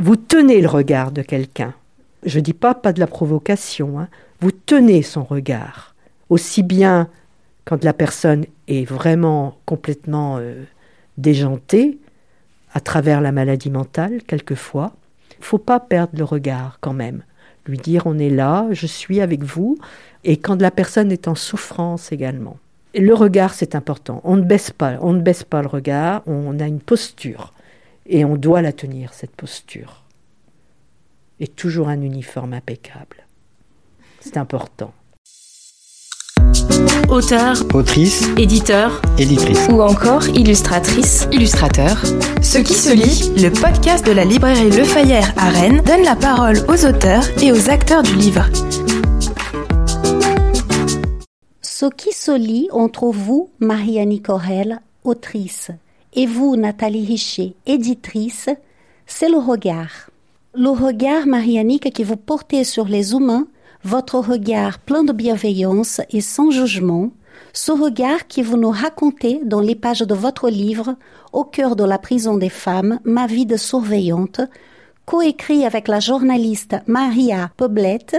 vous tenez le regard de quelqu'un. Je ne dis pas pas de la provocation, hein. vous tenez son regard, aussi bien quand la personne est vraiment complètement euh, déjantée, à travers la maladie mentale, quelquefois. Il faut pas perdre le regard quand même. Lui dire on est là, je suis avec vous, et quand la personne est en souffrance également. le regard, c'est important. On ne baisse pas, on ne baisse pas le regard, on a une posture. Et on doit la tenir, cette posture. Et toujours un uniforme impeccable. C'est important. Auteur, autrice, éditeur, éditrice ou encore illustratrice, illustrateur. Ce qui se lit, le podcast de la librairie Le Fayère à Rennes donne la parole aux auteurs et aux acteurs du livre. Ce qui se lit entre vous, Marianne Corel, autrice, et vous, Nathalie Richer, éditrice, c'est le regard. Le regard, Marianique, que vous portez sur les humains, votre regard plein de bienveillance et sans jugement, ce regard qui vous nous racontez dans les pages de votre livre Au cœur de la prison des femmes, ma vie de surveillante, coécrit avec la journaliste Maria Poblette,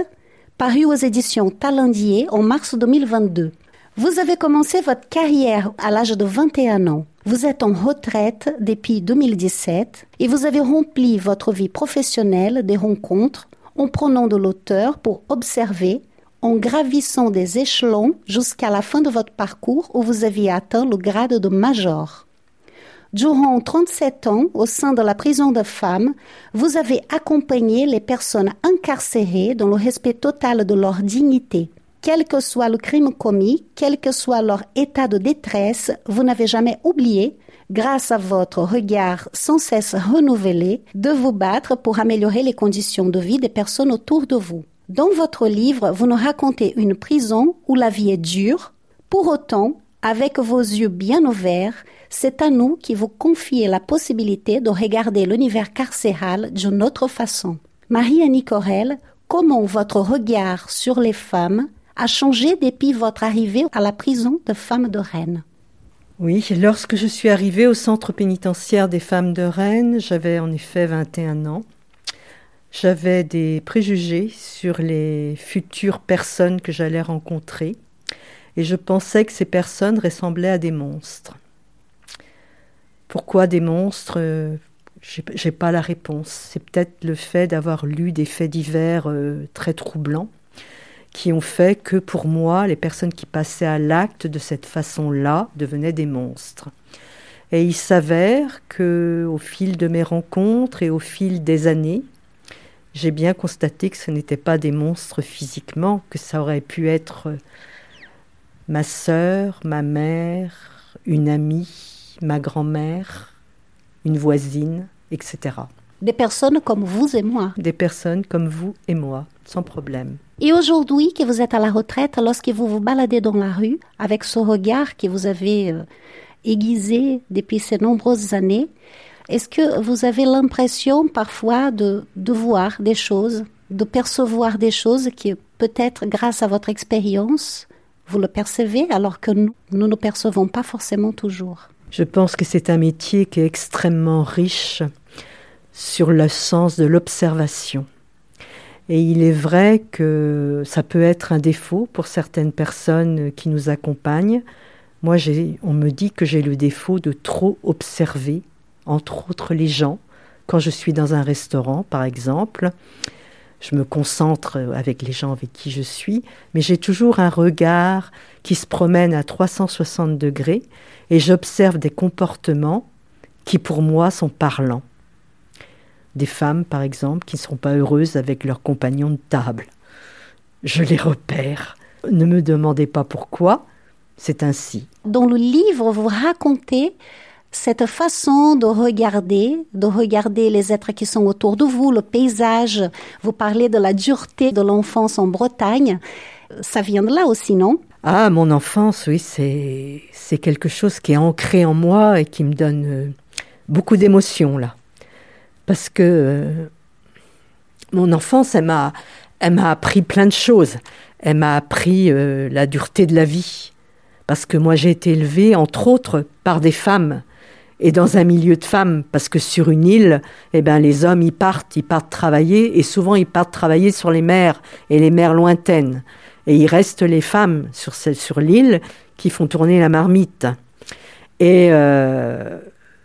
paru aux éditions Talendier en mars 2022. Vous avez commencé votre carrière à l'âge de 21 ans. Vous êtes en retraite depuis 2017 et vous avez rempli votre vie professionnelle des rencontres en prenant de l'auteur pour observer, en gravissant des échelons jusqu'à la fin de votre parcours où vous aviez atteint le grade de major. Durant 37 ans, au sein de la prison de femmes, vous avez accompagné les personnes incarcérées dans le respect total de leur dignité. Quel que soit le crime commis, quel que soit leur état de détresse, vous n'avez jamais oublié, grâce à votre regard sans cesse renouvelé, de vous battre pour améliorer les conditions de vie des personnes autour de vous. Dans votre livre, vous nous racontez une prison où la vie est dure. Pour autant, avec vos yeux bien ouverts, c'est à nous qui vous confiez la possibilité de regarder l'univers carcéral d'une autre façon. Marie-Annie Corel, comment votre regard sur les femmes a changé depuis votre arrivée à la prison de femmes de Rennes. Oui, lorsque je suis arrivée au centre pénitentiaire des femmes de Rennes, j'avais en effet 21 ans. J'avais des préjugés sur les futures personnes que j'allais rencontrer et je pensais que ces personnes ressemblaient à des monstres. Pourquoi des monstres? J'ai pas la réponse. C'est peut-être le fait d'avoir lu des faits divers euh, très troublants qui ont fait que pour moi, les personnes qui passaient à l'acte de cette façon-là devenaient des monstres. Et il s'avère que, au fil de mes rencontres et au fil des années, j'ai bien constaté que ce n'étaient pas des monstres physiquement, que ça aurait pu être ma sœur, ma mère, une amie, ma grand-mère, une voisine, etc. Des personnes comme vous et moi. Des personnes comme vous et moi, sans problème. Et aujourd'hui que vous êtes à la retraite, lorsque vous vous baladez dans la rue, avec ce regard que vous avez euh, aiguisé depuis ces nombreuses années, est-ce que vous avez l'impression parfois de, de voir des choses, de percevoir des choses qui peut-être grâce à votre expérience, vous le percevez alors que nous, nous ne percevons pas forcément toujours? Je pense que c'est un métier qui est extrêmement riche sur le sens de l'observation. Et il est vrai que ça peut être un défaut pour certaines personnes qui nous accompagnent. Moi, on me dit que j'ai le défaut de trop observer, entre autres les gens. Quand je suis dans un restaurant, par exemple, je me concentre avec les gens avec qui je suis, mais j'ai toujours un regard qui se promène à 360 degrés et j'observe des comportements qui pour moi sont parlants des femmes, par exemple, qui ne sont pas heureuses avec leurs compagnons de table. Je les repère. Ne me demandez pas pourquoi, c'est ainsi. Dans le livre, vous racontez cette façon de regarder, de regarder les êtres qui sont autour de vous, le paysage. Vous parlez de la dureté de l'enfance en Bretagne. Ça vient de là aussi, non? Ah, mon enfance, oui, c'est, c'est quelque chose qui est ancré en moi et qui me donne euh, beaucoup d'émotions, là parce que euh, mon enfance, elle m'a, elle m'a appris plein de choses. Elle m'a appris euh, la dureté de la vie, parce que moi j'ai été élevée, entre autres, par des femmes. et dans un milieu de femmes, parce que sur une île, eh ben, les hommes, ils partent, ils partent travailler, et souvent ils partent travailler sur les mers, et les mers lointaines. Et il reste les femmes sur, sur l'île qui font tourner la marmite. Et euh,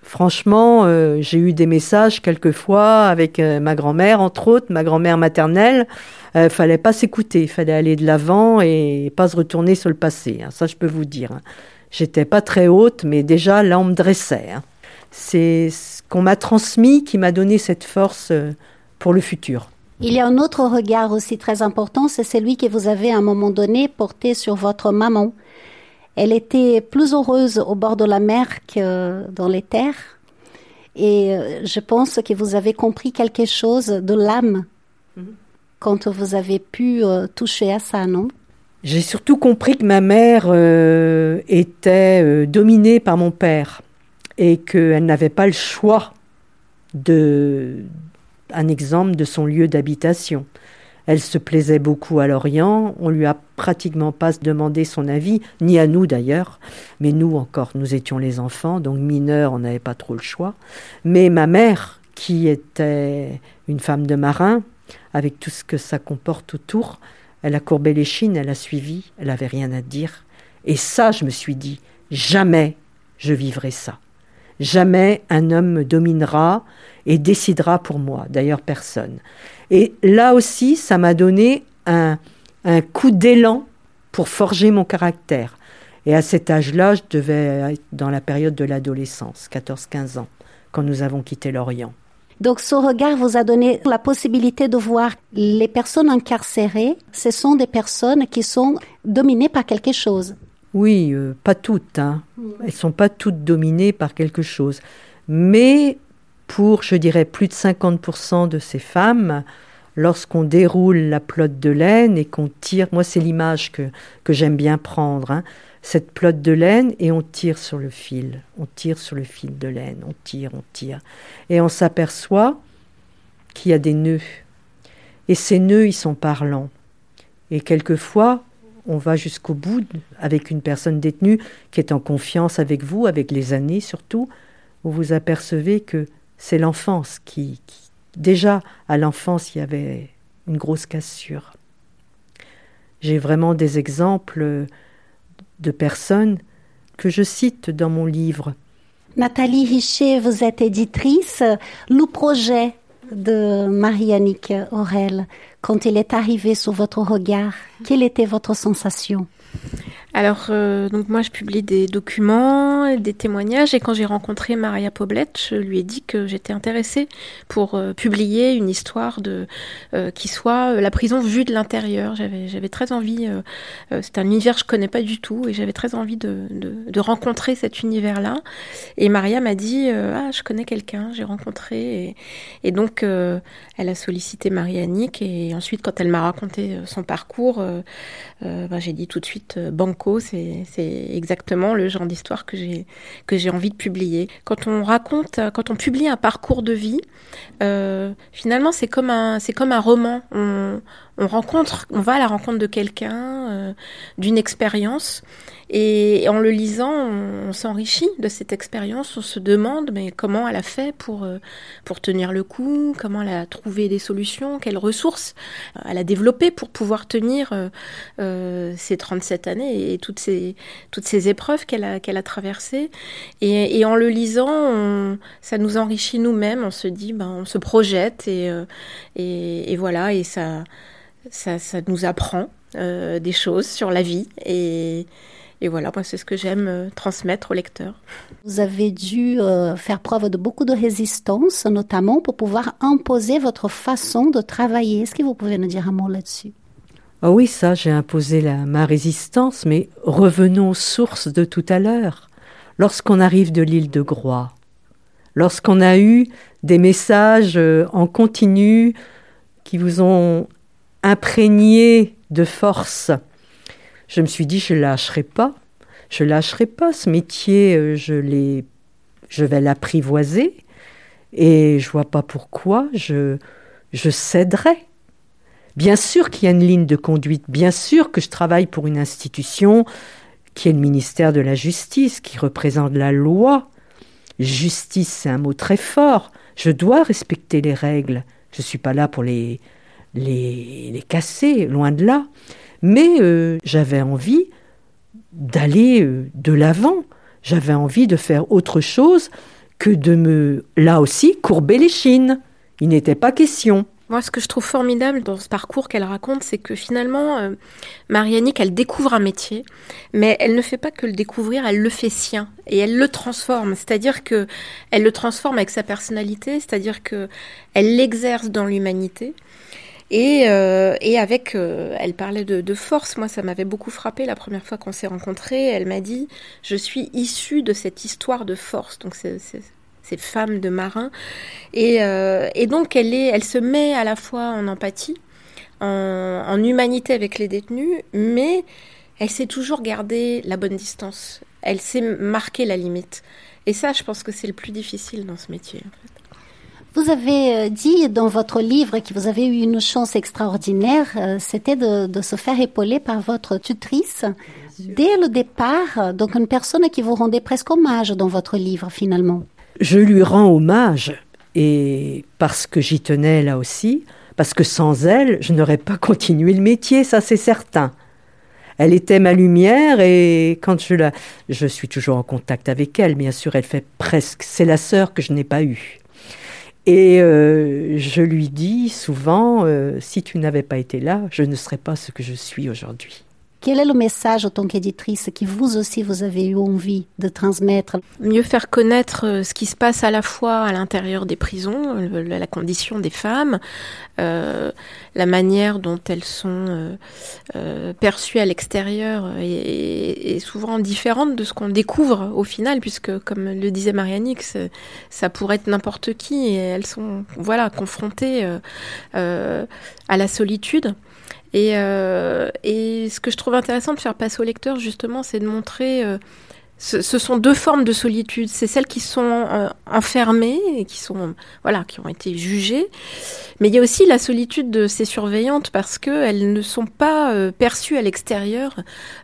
franchement, euh, j'ai eu des messages quelquefois avec euh, ma grand-mère, entre autres, ma grand-mère maternelle. Il fallait pas s'écouter, il fallait aller de l'avant et pas se retourner sur le passé. Hein. ça, je peux vous dire. Hein. J'étais pas très haute, mais déjà là, on me dressait. Hein. C'est ce qu'on m'a transmis qui m'a donné cette force euh, pour le futur. Il y a un autre regard aussi très important, c'est celui que vous avez à un moment donné porté sur votre maman. Elle était plus heureuse au bord de la mer que dans les terres. Et euh, je pense que vous avez compris quelque chose de l'âme mhm. quand vous avez pu euh, toucher à ça, non? J'ai surtout compris que ma mère euh, était euh, dominée par mon père et qu'elle n'avait pas le choix de un exemple de son lieu d'habitation. Elle se plaisait beaucoup à Lorient, on lui a pratiquement pas demandé son avis, ni à nous d'ailleurs, mais nous encore, nous étions les enfants, donc mineurs, on n'avait pas trop le choix. Mais ma mère, qui était une femme de marin, avec tout ce que ça comporte autour, elle a courbé les chines, elle a suivi, elle n'avait rien à dire. Et ça, je me suis dit, jamais je vivrai ça. Jamais un homme me dominera et décidera pour moi, d'ailleurs personne. Et là aussi, ça m'a donné un, un coup d'élan pour forger mon caractère. Et à cet âge-là, je devais être dans la période de l'adolescence, 14-15 ans, quand nous avons quitté l'Orient. Donc ce regard vous a donné la possibilité de voir les personnes incarcérées, ce sont des personnes qui sont dominées par quelque chose. Oui, euh, pas toutes. Hein. Elles sont pas toutes dominées par quelque chose. Mais pour, je dirais, plus de 50% de ces femmes, lorsqu'on déroule la plotte de laine et qu'on tire, moi c'est l'image que, que j'aime bien prendre, hein, cette plotte de laine et on tire sur le fil, on tire sur le fil de laine, on tire, on tire. Et on s'aperçoit qu'il y a des nœuds. Et ces nœuds, ils sont parlants. Et quelquefois, on va jusqu'au bout avec une personne détenue qui est en confiance avec vous, avec les années surtout, où vous apercevez que c'est l'enfance qui. Déjà, à l'enfance, il y avait une grosse cassure. J'ai vraiment des exemples de personnes que je cite dans mon livre. Nathalie Richer, vous êtes éditrice. Le projet de Marie-Annick Aurel, quand il est arrivé sous votre regard, quelle était votre sensation? Alors, euh, donc moi, je publie des documents, des témoignages, et quand j'ai rencontré Maria Poblette, je lui ai dit que j'étais intéressée pour euh, publier une histoire de euh, qui soit la prison vue de l'intérieur. J'avais, j'avais très envie. c'est un univers que je connais pas du tout, et j'avais très envie de, de, de rencontrer cet univers-là. Et Maria m'a dit ah, je connais quelqu'un, j'ai rencontré, et, et donc elle a sollicité Marie-Annick, et ensuite quand elle m'a raconté son parcours, ben, j'ai dit tout de suite banco c'est exactement le genre d'histoire que j'ai envie de publier. Quand on raconte, quand on publie un parcours de vie, euh, finalement c'est comme un comme un roman. On, on rencontre, on va à la rencontre de quelqu'un, euh, d'une expérience, et en le lisant, on, s'enrichit de cette expérience. On se demande, mais comment elle a fait pour euh, pour tenir le coup Comment elle a trouvé des solutions Quelles ressources elle a développé pour pouvoir tenir ces 37 années toutes ces toutes ces épreuves qu'elle a qu'elle a traversées et, et, en le lisant, ça nous enrichit nous-mêmes. On se dit, ben, on se projette et, et, et voilà, et ça ça, nous apprend euh, des choses sur la vie et, voilà, moi c'est ce que j'aime euh, transmettre au lecteur. Vous avez dû euh, faire preuve de beaucoup de résistance, notamment pour pouvoir imposer votre façon de travailler. Est-ce que vous pouvez nous dire un mot là-dessus? Ah oui, ça, j'ai imposé ma résistance, mais revenons aux sources de tout à l'heure. Lorsqu'on arrive de l'île de Groix, lorsqu'on a eu des messages en continu qui vous ont imprégné de force. Je me suis dit, je lâcherai pas, je lâcherai pas ce métier, euh, je l'ai, je vais l'apprivoiser, et je vois pas pourquoi je, je céderai. Bien sûr qu'il y a une ligne de conduite, bien sûr que je travaille pour une institution qui est le ministère de la Justice, qui représente la loi. justice, c'est un mot très fort. Je dois respecter les règles. Je ne suis pas là pour les, les, les casser, loin de là. Mais euh, j'avais envie d'aller euh, de l'avant. J'avais envie de faire autre chose que de me, là aussi, courber les chines. Il n'était pas question. Moi, ce que je trouve formidable dans ce parcours qu'elle raconte, c'est que finalement, euh, Marianique, elle découvre un métier, mais elle ne fait pas que le découvrir, elle le fait sien et elle le transforme. C'est-à-dire que elle le transforme avec sa personnalité, c'est-à-dire que elle l'exerce dans l'humanité. Et, euh, avec, euh, elle parlait de, de, force. Moi, ça m'avait beaucoup frappé la première fois qu'on s'est rencontrés. Elle m'a dit, je suis issue de cette histoire de force. Donc, c'est ces femmes de marins. Et, euh, et, donc, elle, est, elle se met à la fois en empathie, en, en, humanité avec les détenus, mais elle sait toujours garder la bonne distance. Elle sait marquer la limite. Et ça, je pense que c'est le plus difficile dans ce métier. En fait. Vous avez dit dans votre livre que vous avez eu une chance extraordinaire, c'était de, de, se faire épauler par votre tutrice dès le départ, donc une personne qui vous rendait presque hommage dans votre livre finalement. Je lui rends hommage, et parce que j'y tenais là aussi, parce que sans elle, je n'aurais pas continué le métier, ça c'est certain. Elle était ma lumière et quand je la... Je suis toujours en contact avec elle, bien sûr, elle fait presque... C'est la sœur que je n'ai pas eue. Et euh, je lui dis souvent, euh, si tu n'avais pas été là, je ne serais pas ce que je suis aujourd'hui. Quel est le message en tant qu'éditrice que vous aussi vous avez eu envie de transmettre? Mieux faire connaître ce qui se passe à la fois à l'intérieur des prisons, la condition des femmes, euh, la manière dont elles sont euh, euh, perçues à l'extérieur est, souvent différente de ce qu'on découvre au final, puisque comme le disait Marianix, ça pourrait être n'importe qui et elles sont voilà confrontées euh, à la solitude. Et, euh, et, ce que je trouve intéressant de faire passer au lecteur, justement, c'est de montrer euh, ce, ce, sont deux formes de solitude. C'est celles qui sont euh, enfermées et qui sont voilà, qui ont été jugées, mais il y a aussi la solitude de ces surveillantes parce que elles ne sont pas euh, perçues à l'extérieur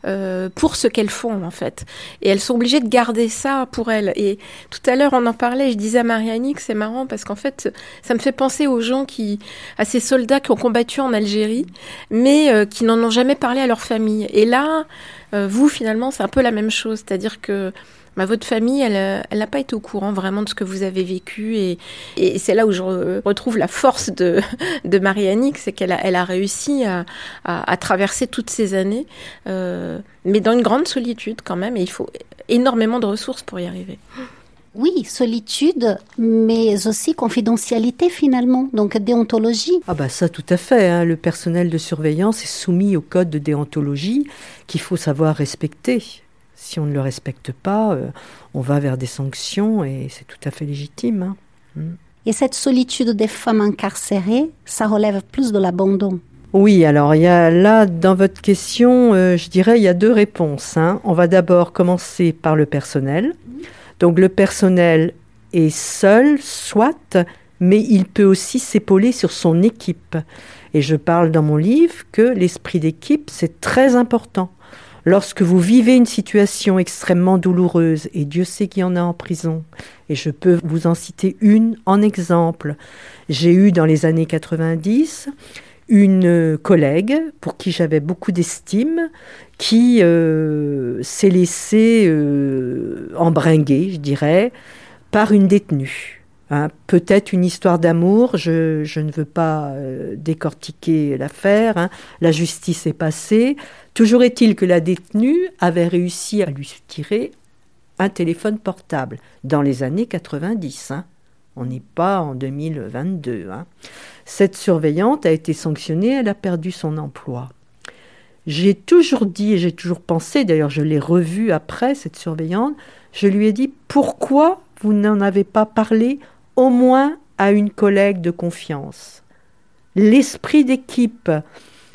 euh, pour ce qu'elles font en fait, et elles sont obligées de garder ça pour elles. Et tout à l'heure on en parlait, je disais à Marianne que c'est marrant parce qu'en fait ça me fait penser aux gens qui, à ces soldats qui ont combattu en Algérie, mais euh, qui n'en ont jamais parlé à leur famille. Et là vous, finalement, c'est un peu la même chose. C'est-à-dire que bah, votre famille, elle n'a pas été au courant vraiment de ce que vous avez vécu. Et, c'est là où je retrouve la force de, de Marianne, c'est qu'elle a, elle a réussi à, à, à, traverser toutes ces années, euh, mais dans une grande solitude quand même. Et il faut énormément de ressources pour y arriver. Oui, solitude, mais aussi confidentialité finalement, donc déontologie. Ah bah ça tout à fait, hein. le personnel de surveillance est soumis au code de déontologie qu'il faut savoir respecter. Si on ne le respecte pas, euh, on va vers des sanctions et c'est tout à fait légitime. Hein. Mm. Et cette solitude des femmes incarcérées, ça relève plus de l'abandon. Oui, alors il y a là dans votre question, euh, je dirais il y a deux réponses. Hein. On va d'abord commencer par le personnel. Donc le personnel est seul, soit, mais il peut aussi s'épauler sur son équipe. Et je parle dans mon livre que l'esprit d'équipe, c'est très important. Lorsque vous vivez une situation extrêmement douloureuse, et Dieu sait qu'il y en a en prison, et je peux vous en citer une en exemple, j'ai eu dans les années 90 une collègue pour qui j'avais beaucoup d'estime, qui euh, s'est laissée euh, embringuer, je dirais, par une détenue. Hein, Peut-être une histoire d'amour, je, ne veux pas euh, décortiquer l'affaire, hein. la justice est passée. Toujours est-il que la détenue avait réussi à lui tirer un téléphone portable dans les années 90. Hein. On n'est pas en 2022. Hein. Cette surveillante a été sanctionnée, elle a perdu son emploi. J'ai toujours dit et j'ai toujours pensé, d'ailleurs je l'ai revue après, cette surveillante, je lui ai dit pourquoi vous n'en avez pas parlé au moins à une collègue de confiance? L'esprit d'équipe,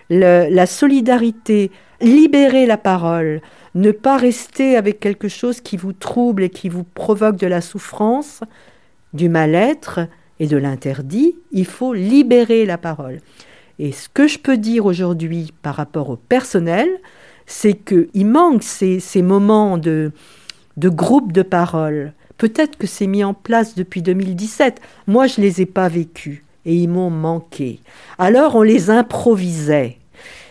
la solidarité, libérer la parole, ne pas rester avec quelque chose qui vous trouble et qui vous provoque de la souffrance, du mal-être et de l'interdit, il faut libérer la parole. Et ce que je peux dire aujourd'hui par rapport au personnel, c'est qu'il manque ces, moments de, de groupe de parole. Peut-être que c'est mis en place depuis 2017. Moi, je ne les ai pas vécus et ils m'ont manqué. Alors, on les improvisait.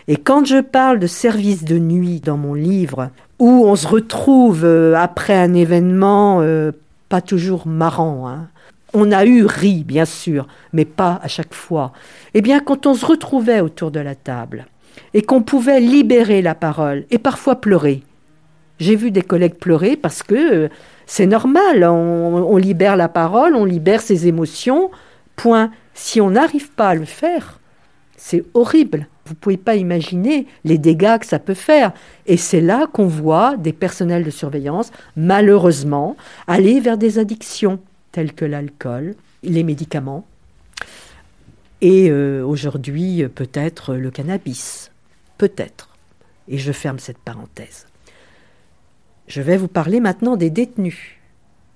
Et quand je parle de service de nuit dans mon livre, où on se retrouve euh, après un événement euh, pas toujours marrant, hein, on a eu ri, bien sûr, mais pas à chaque fois. Eh bien, quand on se retrouvait autour de la table et qu'on pouvait libérer la parole et parfois pleurer, j'ai vu des collègues pleurer parce que euh, c'est normal, on, libère la parole, on libère ses émotions, point. Si on n'arrive pas à le faire, c'est horrible. Vous ne pouvez pas imaginer les dégâts que ça peut faire. Et c'est là qu'on voit des personnels de surveillance, malheureusement, aller vers des addictions telles que l'alcool, les médicaments, et euh, aujourd'hui peut-être le cannabis. Peut-être. Et je ferme cette parenthèse. Je vais vous parler maintenant des détenus.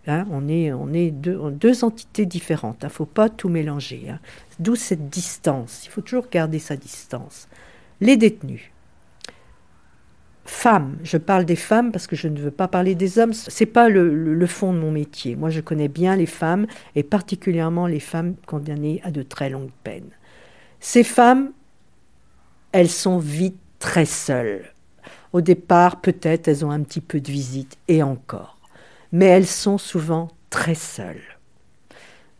Hein, on est, deux, entités différentes. Il hein, ne faut pas tout mélanger. Hein. D'où cette distance. Il faut toujours garder sa distance. Les détenus. Femmes, je parle des femmes parce que je ne veux pas parler des hommes. C'est pas le, le, fond de mon métier. Moi, je connais bien les femmes et particulièrement les femmes condamnées à de très longues peines. Ces femmes, elles sont vite très seules. Au départ, peut-être, elles ont un petit peu de visite, et encore. Mais elles sont souvent très seules.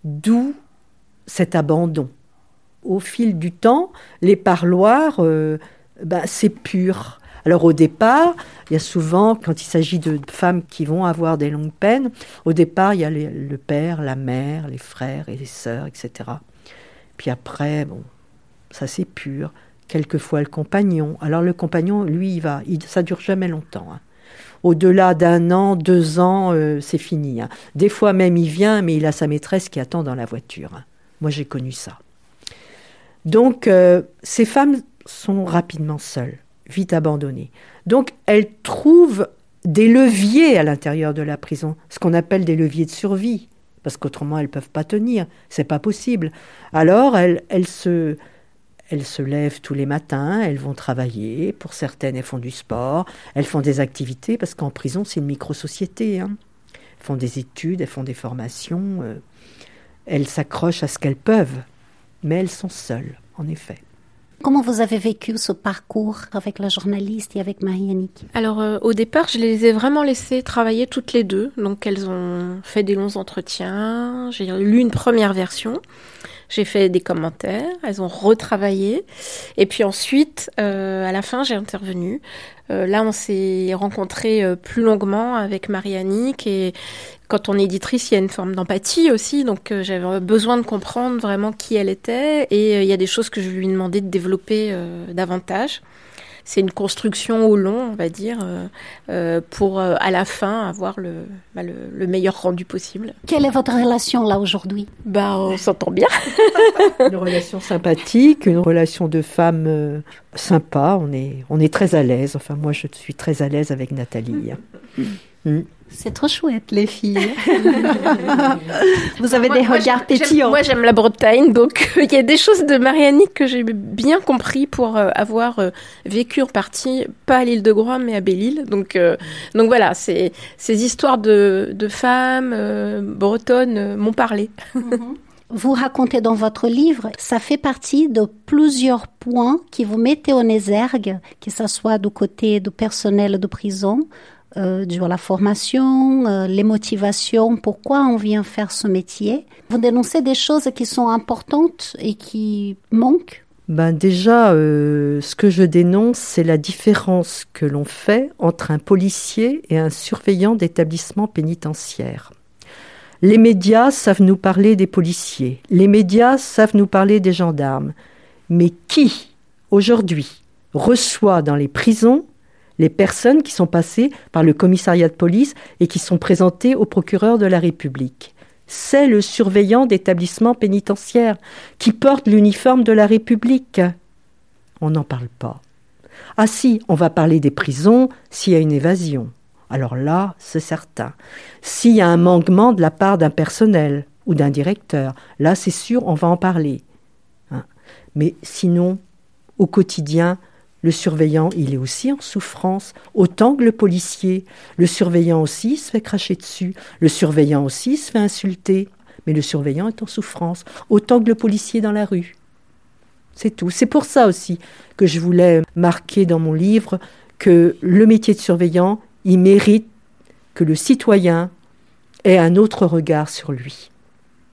D'où cet abandon. Au fil du temps, les parloirs, euh, ben, c'est pur. Alors au départ, il y a souvent, quand il s'agit de femmes qui vont avoir des longues peines, au départ, il y a le père, la mère, les frères et les sœurs, etc. Puis après, bon, ça c'est pur quelquefois le compagnon. Alors le compagnon, lui, il va, ça dure jamais longtemps. Hein. Au-delà d'un an, deux ans, euh, c'est fini. Hein. Des fois même, il vient, mais il a sa maîtresse qui attend dans la voiture. Moi, j'ai connu ça. Donc, euh, ces femmes sont rapidement seules, vite abandonnées. Donc, elles trouvent des leviers à l'intérieur de la prison, ce qu'on appelle des leviers de survie, parce qu'autrement elles peuvent pas tenir, c'est pas possible. Alors elles, elles se elles se lèvent tous les matins, elles vont travailler. Pour certaines, elles font du sport, elles font des activités, parce qu'en prison, c'est une micro-société. Hein. Elles font des études, elles font des formations. Euh. elles s'accrochent à ce qu'elles peuvent, mais elles sont seules, en effet. Comment vous avez vécu ce parcours avec la journaliste et avec Marie-Annick? Alors euh, au départ, je les ai vraiment laissées travailler toutes les deux. Donc elles ont fait des longs entretiens. J'ai lu une première version. J'ai fait des commentaires, elles ont retravaillé. Et puis ensuite, euh, à la fin, j'ai intervenu. Euh, là, on s'est rencontrés euh, plus longuement avec Marie-Annick et quand on est éditrice, il y a une forme d'empathie aussi, donc j'avais besoin de comprendre vraiment qui elle était et il y a des choses que je lui ai demandé de développer davantage c'est une construction au long, on va dire, euh, euh, pour euh, à la fin avoir bah, le, le, meilleur rendu possible. Quelle est votre relation là aujourd'hui? Bah, on s'entend bien. une relation sympathique, une relation de femme sympa. On est, on est très à l'aise. Enfin, moi, je suis très à l'aise avec Nathalie. C'est trop chouette, les filles. Vous avez des regards pétillants. Moi, j'aime la Bretagne, donc il y a des choses de Marianique que j'ai bien compris pour euh, avoir euh, vécu en partie, pas à l'île de Groix, mais à Belle-Île. Donc, euh, donc voilà, ces histoires de, de femmes bretonnes m'ont parlé. Mhm. Vous racontez dans votre livre, ça fait partie de plusieurs points qui vous mettez en exergue, que ce soit du côté du personnel de prison, euh, sur la formation, euh, les motivations, pourquoi on vient faire ce métier. Vous dénoncez des choses qui sont importantes et qui manquent ben déjà, euh, ce que je dénonce, c'est la différence que l'on fait entre un policier et un surveillant d'établissement pénitentiaire. Les médias savent nous parler des policiers, les médias savent nous parler des gendarmes, mais qui, aujourd'hui, reçoit dans les prisons les personnes qui sont passées par le commissariat de police et qui sont présentées au procureur de la République. C'est le surveillant d'établissement pénitentiaire qui porte l'uniforme de la République. On n'en parle pas. Ah si, on va parler des prisons s'il y a une évasion. Alors là, c'est certain. S'il y a un manquement de la part d'un personnel ou d'un directeur, là c'est sûr, on va en parler. Hein. Mais sinon, au quotidien, Le surveillant, il est aussi en souffrance, autant que le policier. Le surveillant aussi se fait cracher dessus. Le surveillant aussi se fait insulter. Mais le surveillant est en souffrance, autant que le policier dans la rue. C'est tout. C'est pour ça aussi que je voulais marquer dans mon livre que le métier de surveillant, il mérite que le citoyen ait un autre regard sur lui.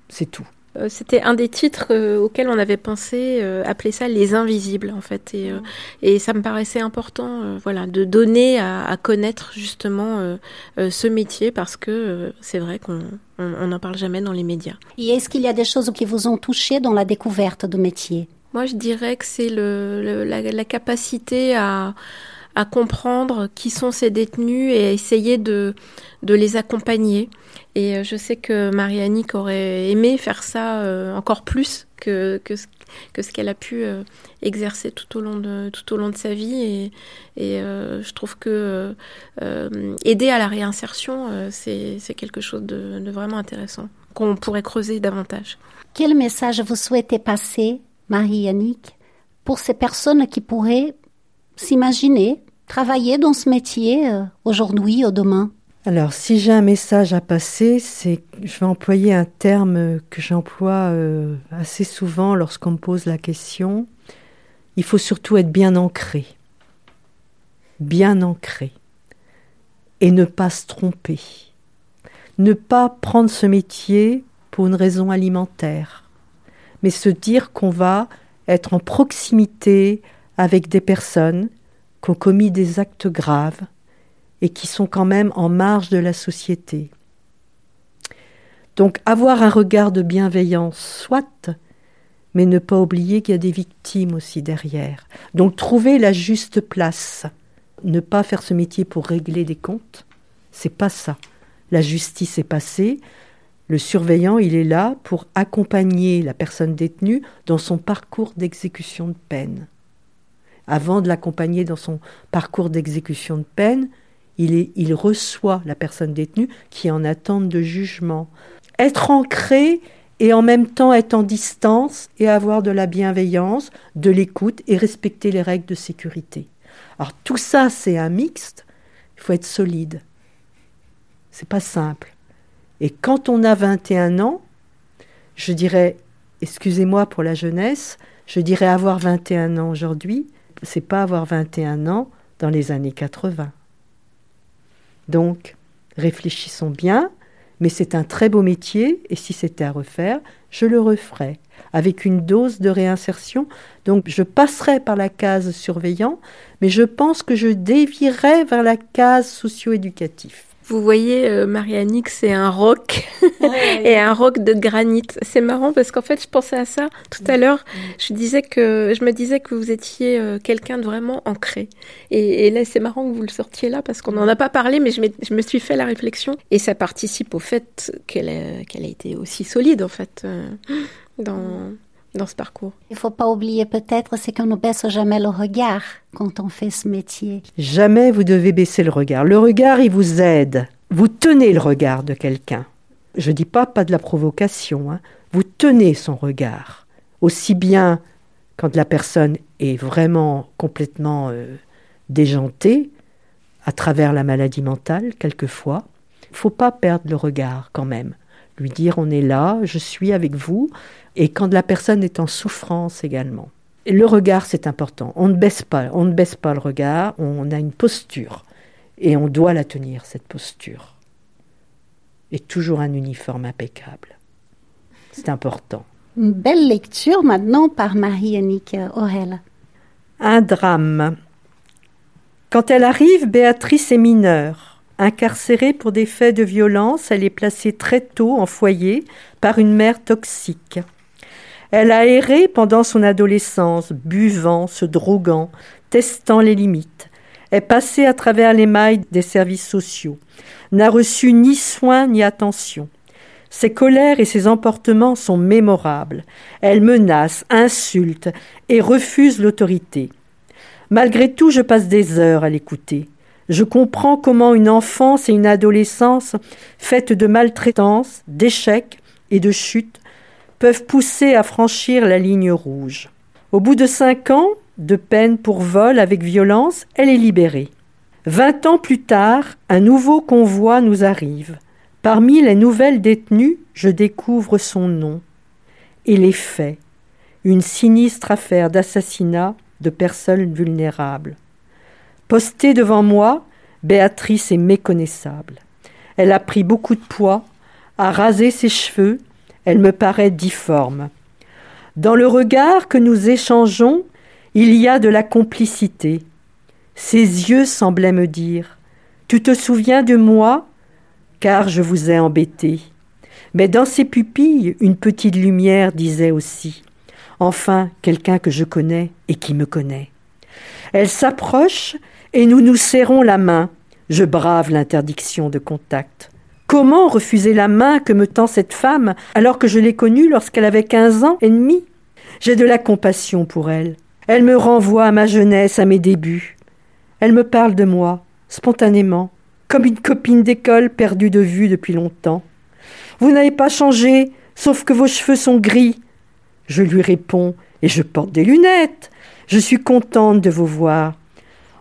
C'est tout. Euh, c'était un des titres euh, auxquels on avait pensé euh, appeler ça les invisibles en fait. Et, et ça me paraissait important voilà de donner à, connaître justement ce métier parce que c'est vrai qu'on n'en parle jamais dans les médias. Et est-ce qu'il y a des choses qui vous ont touché dans la découverte de métier? Moi je dirais que c'est le, la, capacité à à comprendre qui sont ces détenus et à essayer de, de les accompagner. Et euh, je sais que Marie-Annick aurait aimé faire ça euh, encore plus que, que, que ce qu'elle a pu euh, exercer tout au long de, tout au long de sa vie. Et, et je trouve que aider à la réinsertion, c'est quelque chose de, de vraiment intéressant, qu'on pourrait creuser davantage. Quel message vous souhaitez passer, Marie-Annick, pour ces personnes qui pourraient s'imaginer travailler dans ce métier aujourd'hui ou demain. Alors, si j'ai un message à passer, c'est je vais employer un terme que j'emploie euh, assez souvent lorsqu'on me pose la question. Il faut surtout être bien ancré, bien ancré, et ne pas se tromper, ne pas prendre ce métier pour une raison alimentaire, mais se dire qu'on va être en proximité avec des personnes qui ont commis des actes graves, et qui sont quand même en marge de la société. Donc avoir un regard de bienveillance, soit, mais ne pas oublier qu'il y a des victimes aussi derrière. Donc trouver la juste place, ne pas faire ce métier pour régler des comptes, c'est pas ça. La justice est passée, le surveillant, il est là pour accompagner la personne détenue dans son parcours d'exécution de peine. Avant de l'accompagner dans son parcours d'exécution de peine, il, reçoit la personne détenue qui est en attente de jugement. Être ancré et en même temps être en distance et avoir de la bienveillance, de l'écoute et respecter les règles de sécurité. Alors tout ça, c'est un mixte. Il faut être solide. C'est pas simple. Et quand on a 21 ans, je dirais, excusez-moi pour la jeunesse, je dirais avoir 21 ans aujourd'hui, c'est pas avoir 21 ans dans les années 80. Donc, réfléchissons bien, mais c'est un très beau métier, et si c'était à refaire, je le referais, avec une dose de réinsertion. Donc, je passerai par la case surveillant, mais je pense que je dévierai vers la case socio-éducative. Vous voyez, euh, Marianique, c'est un roc et un roc de granit. C'est marrant parce qu'en fait, je pensais à ça tout à l'heure. Je disais que je me disais que vous étiez euh, quelqu'un de vraiment ancré. Et, là, c'est marrant que vous le sortiez là parce qu'on n'en a pas parlé, mais je, je, me suis fait la réflexion et ça participe au fait qu'elle a, qu'elle a été aussi solide en fait euh, dans dans ce parcours. Il ne faut pas oublier peut-être, c'est qu'on ne baisse jamais le regard quand on fait ce métier. Jamais vous devez baisser le regard. Le regard, il vous aide. Vous tenez le regard de quelqu'un. Je ne dis pas pas de la provocation. Hein. Vous tenez son regard. Aussi bien quand la personne est vraiment complètement euh, déjantée, à travers la maladie mentale, quelquefois. Il faut pas perdre le regard quand même. Lui dire on est là, je suis avec vous, et quand la personne est en souffrance également. le regard, c'est important. On ne baisse pas, on ne baisse pas le regard, on a une posture et on doit la tenir cette posture. Et toujours un uniforme impeccable. C'est important. Une belle lecture maintenant par Marie-Annick Aurel. Un drame. Quand elle arrive, Béatrice est mineure. Incarcérée pour des faits de violence, elle est placée très tôt en foyer par une mère toxique. Elle a erré pendant son adolescence, buvant, se droguant, testant les limites. Est passée à travers les mailles des services sociaux, n'a reçu ni soins ni attention. Ses colères et ses emportements sont mémorables. Elle menace, insulte et refuse l'autorité. Malgré tout, je passe des heures à l'écouter. Je comprends comment une enfance et une adolescence faites de maltraitance, d'échecs et de chutes peuvent pousser à franchir la ligne rouge. Au bout de cinq ans, de peine pour vol avec violence, elle est libérée. Vingt ans plus tard, un nouveau convoi nous arrive. Parmi les nouvelles détenues, je découvre son nom et les faits. Une sinistre affaire d'assassinat de personnes vulnérables. Postée devant moi, Béatrice est méconnaissable. Elle a pris beaucoup de poids, a rasé ses cheveux, elle me paraît difforme. Dans le regard que nous échangeons, il y a de la complicité. Ses yeux semblaient me dire Tu te souviens de moi? Car je vous ai embêté. Mais dans ses pupilles, une petite lumière disait aussi Enfin, quelqu'un que je connais et qui me connaît. Elle s'approche et nous nous serrons la main. Je brave l'interdiction de contact. Comment refuser la main que me tend cette femme alors que je l'ai connue lorsqu'elle avait quinze ans et demi? J'ai de la compassion pour elle. Elle me renvoie à ma jeunesse, à mes débuts. Elle me parle de moi, spontanément, comme une copine d'école perdue de vue depuis longtemps. Vous n'avez pas changé, sauf que vos cheveux sont gris. Je lui réponds, et je porte des lunettes. Je suis contente de vous voir.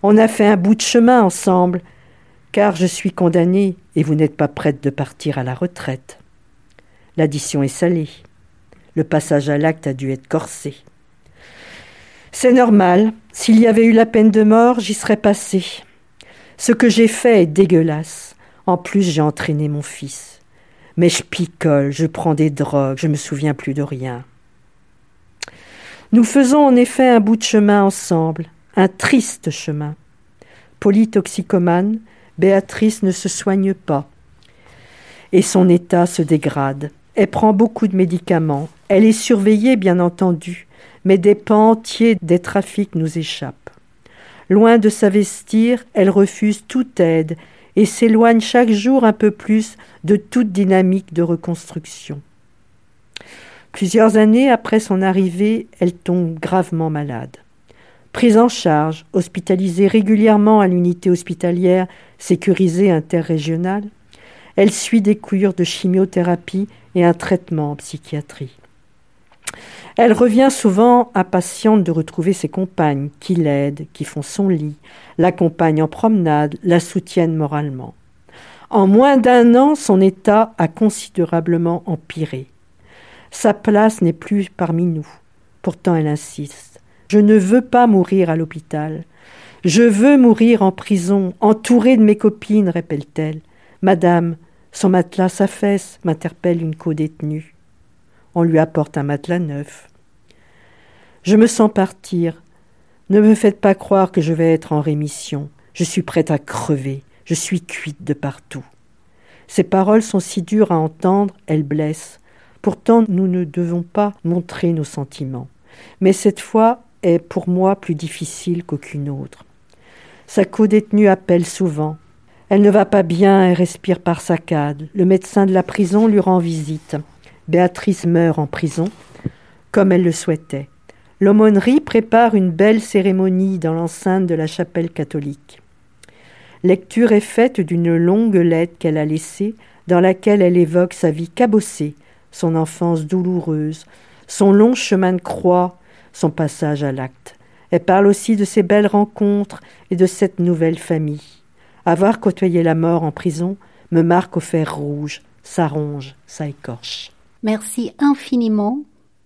On a fait un bout de chemin ensemble, car je suis condamnée et vous n'êtes pas prête de partir à la retraite. L'addition est salée. Le passage à l'acte a dû être corsé. C'est normal. S'il y avait eu la peine de mort, j'y serais passé. Ce que j'ai fait est dégueulasse. En plus, j'ai entraîné mon fils. Mais je picole, je prends des drogues, je me souviens plus de rien. Nous faisons en effet un bout de chemin ensemble, un triste chemin. Polytoxicomane, Béatrice ne se soigne pas. Et son état se dégrade. Elle prend beaucoup de médicaments. Elle est surveillée, bien entendu mais des pans entiers des trafics nous échappent. Loin de s'investir, elle refuse toute aide et s'éloigne chaque jour un peu plus de toute dynamique de reconstruction. Plusieurs années après son arrivée, elle tombe gravement malade. Prise en charge, hospitalisée régulièrement à l'unité hospitalière sécurisée interrégionale, elle suit des cures de chimiothérapie et un traitement en psychiatrie. Elle revient souvent impatiente de retrouver ses compagnes, qui l'aident, qui font son lit, l'accompagnent en promenade, la soutiennent moralement. En moins d'un an, son état a considérablement empiré. Sa place n'est plus parmi nous. Pourtant, elle insiste. Je ne veux pas mourir à l'hôpital. Je veux mourir en prison, entourée de mes copines, répète-t-elle. Madame, son matelas s'affaisse, m'interpelle une co-détenue on lui apporte un matelas neuf. Je me sens partir. Ne me faites pas croire que je vais être en rémission. Je suis prête à crever. Je suis cuite de partout. Ces paroles sont si dures à entendre, elles blessent. Pourtant, nous ne devons pas montrer nos sentiments. Mais cette fois est pour moi plus difficile qu'aucune autre. Sa co-détenue appelle souvent. Elle ne va pas bien et respire par saccades. Le médecin de la prison lui rend visite. Béatrice meurt en prison, comme elle le souhaitait. L'aumônerie prépare une belle cérémonie dans l'enceinte de la chapelle catholique. Lecture est faite d'une longue lettre qu'elle a laissée, dans laquelle elle évoque sa vie cabossée, son enfance douloureuse, son long chemin de croix, son passage à l'acte. Elle parle aussi de ses belles rencontres et de cette nouvelle famille. Avoir côtoyé la mort en prison me marque au fer rouge, ça ronge, ça écorche. Merci infiniment,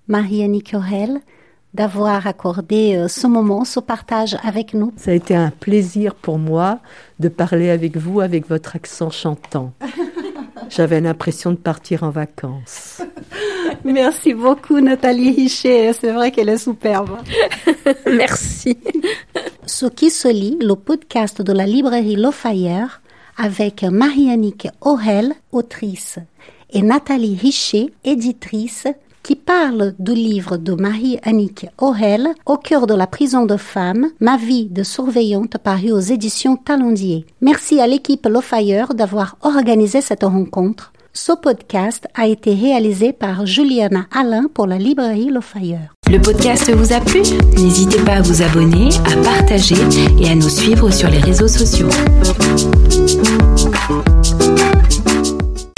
Marianne Corel, d'avoir accordé euh, ce moment, ce partage avec nous. Ça a été un plaisir pour moi de parler avec vous avec votre accent chantant. J'avais l'impression de partir en vacances. Merci beaucoup Nathalie Richer, c'est vrai qu'elle est superbe. Merci. Ce qui se lit, le podcast de la librairie Le Fayeur avec Marianique Aurel, autrice et Nathalie Richer, éditrice, qui parle du livre de Marie-Annick Aurel, Au cœur de la prison de femmes, Ma vie de surveillante paru aux éditions Talendier. Merci à l'équipe Le Fire d'avoir organisé cette rencontre. Ce podcast a été réalisé par Juliana Alain pour la librairie Le Fire. Le podcast vous a plu? N'hésitez pas à vous abonner, à partager et à nous suivre sur les réseaux sociaux.